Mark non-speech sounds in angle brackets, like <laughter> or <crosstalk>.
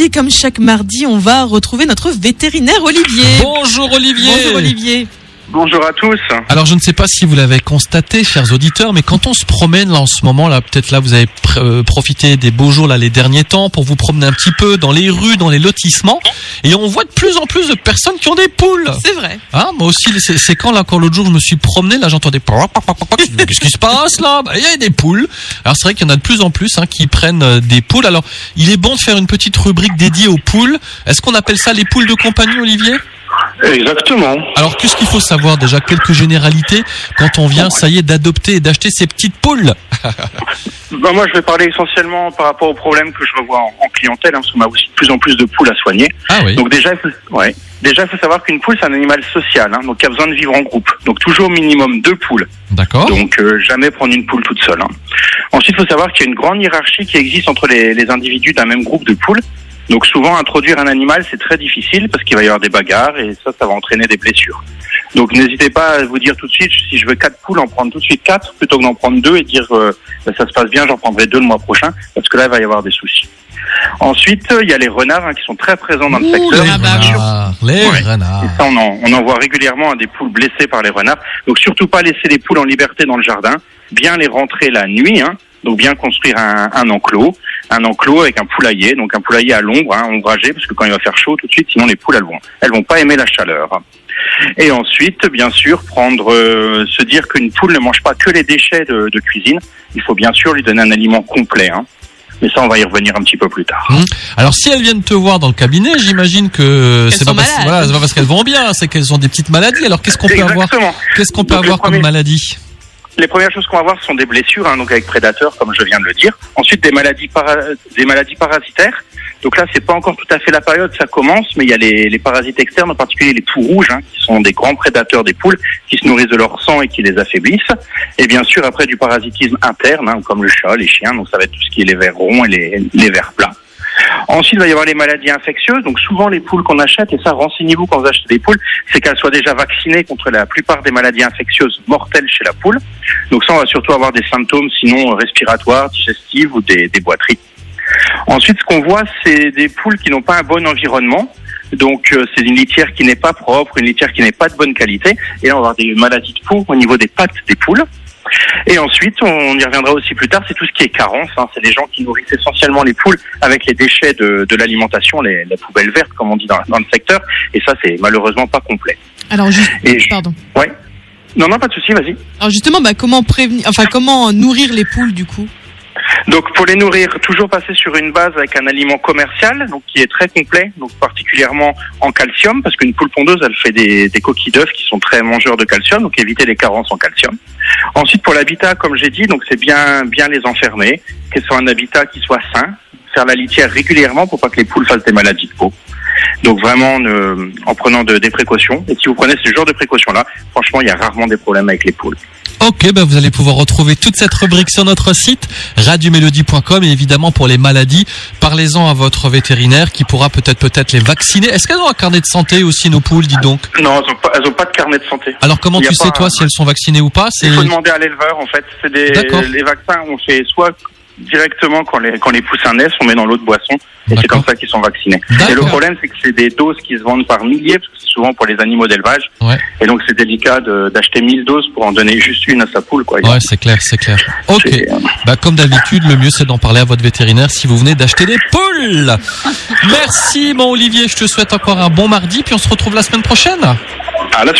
et comme chaque mardi, on va retrouver notre vétérinaire Olivier. Bonjour Olivier. Bonjour Olivier. Bonjour à tous. Alors je ne sais pas si vous l'avez constaté, chers auditeurs, mais quand on se promène là en ce moment, là peut-être là vous avez pr- euh, profité des beaux jours là les derniers temps pour vous promener un petit peu dans les rues, dans les lotissements, et on voit de plus en plus de personnes qui ont des poules. C'est vrai. Hein, moi aussi, c'est quand là, encore l'autre jour, je me suis promené, là, j'entendais. Qu'est-ce qui se passe là? Bah, Il y a des poules. Alors c'est vrai qu'il y en a de plus en plus hein, qui prennent euh, des poules. Alors, il est bon de faire une petite rubrique dédiée aux poules. Est-ce qu'on appelle ça les poules de compagnie, Olivier? Exactement. Alors, qu'est-ce qu'il faut savoir déjà? Quelques généralités quand on vient, ça y est, d'adopter et d'acheter ces petites poules. <laughs> Ben, moi, je vais parler essentiellement par rapport aux problèmes que je revois en, en clientèle, hein, parce qu'on a aussi de plus en plus de poules à soigner. Ah oui. Donc déjà, il faut, ouais. déjà, il faut savoir qu'une poule, c'est un animal social, hein, donc qui a besoin de vivre en groupe. Donc toujours minimum deux poules. D'accord. Donc euh, jamais prendre une poule toute seule. hein. Ensuite, il faut savoir qu'il y a une grande hiérarchie qui existe entre les, les individus d'un même groupe de poules. Donc souvent, introduire un animal, c'est très difficile parce qu'il va y avoir des bagarres et ça, ça va entraîner des blessures. Donc n'hésitez pas à vous dire tout de suite, si je veux quatre poules, en prendre tout de suite quatre plutôt que d'en prendre deux et dire euh, ben, ça se passe bien, j'en prendrai deux le mois prochain parce que là, il va y avoir des soucis. Ensuite, euh, il y a les renards hein, qui sont très présents dans le Ouh, secteur. les bah renards, les Ouais. renards. Et ça, on en, on en voit régulièrement hein, des poules blessées par les renards. Donc surtout pas laisser les poules en liberté dans le jardin. Bien les rentrer la nuit. Hein. Donc bien construire un, un enclos. Un enclos avec un poulailler. Donc un poulailler à l'ombre, hein, ombragé, parce que quand il va faire chaud tout de suite, sinon les poules, elles vont, elles vont pas aimer la chaleur. Et ensuite, bien sûr, prendre, euh, se dire qu'une poule ne mange pas que les déchets de, de cuisine. Il faut bien sûr lui donner un aliment complet. Hein. Mais ça, on va y revenir un petit peu plus tard. Alors si elles viennent te voir dans le cabinet, j'imagine que c'est pas, parce, voilà, pas parce qu'elles vont bien, c'est qu'elles ont des petites maladies. Alors qu'est-ce qu'on peut avoir. Qu'est-ce qu'on peut Donc, avoir comme premier- maladie? Les premières choses qu'on va voir sont des blessures, hein, donc avec prédateurs, comme je viens de le dire. Ensuite, des maladies, parasitaires. Donc là, c'est pas encore tout à fait la période, ça commence, mais il y a les, les parasites externes, en particulier les poux rouges, hein, qui sont des grands prédateurs des poules, qui se nourrissent de leur sang et qui les affaiblissent. Et bien sûr, après du parasitisme interne, hein, comme le chat, les chiens, donc ça va être tout ce qui est les vers ronds et les, les vers plats. Ensuite, il va y avoir les maladies infectieuses. Donc souvent, les poules qu'on achète, et ça, renseignez-vous quand vous achetez des poules, c'est qu'elles soient déjà vaccinées contre la plupart des maladies infectieuses mortelles chez la poule. Donc ça, on va surtout avoir des symptômes, sinon respiratoires, digestifs ou des, des boiteries. Ensuite, ce qu'on voit, c'est des poules qui n'ont pas un bon environnement. Donc, euh, c'est une litière qui n'est pas propre, une litière qui n'est pas de bonne qualité. Et là, on va avoir des maladies de peau au niveau des pattes des poules. Et ensuite, on y reviendra aussi plus tard, c'est tout ce qui est carence. hein. C'est les gens qui nourrissent essentiellement les poules avec les déchets de, de l'alimentation, les, les poubelles vertes, comme on dit dans, dans le secteur. Et ça, c'est malheureusement pas complet. Alors juste, Et pardon. Ouais. Non, non, pas de souci, vas-y. Alors justement, bah, comment prévenir, enfin comment nourrir les poules du coup? Donc pour les nourrir, toujours passer sur une base avec un aliment commercial, donc qui est très complet, donc particulièrement en calcium, parce qu'une poule pondeuse, elle fait des, coquilles d'œufs qui sont très mangeurs de calcium, donc éviter les carences en calcium. Ensuite pour l'habitat, comme j'ai dit, donc c'est bien bien les enfermer, que soit un habitat qui soit sain, faire la litière régulièrement pour pas que les poules fassent des maladies de peau. Donc vraiment en prenant de- des précautions. Et si vous prenez ce genre de précautions-là, franchement, il y a rarement des problèmes avec les poules. Ok, bah vous allez pouvoir retrouver toute cette rubrique sur notre site radiomélodie.com et évidemment pour les maladies, parlez-en à votre vétérinaire qui pourra peut-être peut-être les vacciner. Est-ce qu'elles ont un carnet de santé aussi nos poules, dis donc? Non, elles ont pas, elles ont pas de carnet de santé. Alors comment tu sais toi si elles sont vaccinées ou pas? Il faut demander à l'éleveur, en fait. C'est des, D'accord. les vaccins, on fait soit directement quand les, quand les poussins naissent, on met dans l'eau de boisson, et c'est comme ça qu'ils sont vaccinés. Et le problème, c'est que c'est des doses qui se vendent par milliers, parce que c'est souvent pour les animaux d'élevage. Ouais. Et donc, c'est délicat d'acheter 1000 doses pour en donner juste une à sa poule, quoi. Ouais, c'est clair, c'est clair. Ok. C'est- Bah comme d'habitude, le mieux c'est d'en parler à votre vétérinaire si vous venez d'acheter des poules. Merci mon Olivier, je te souhaite encore un bon mardi puis on se retrouve la semaine prochaine. À la semaine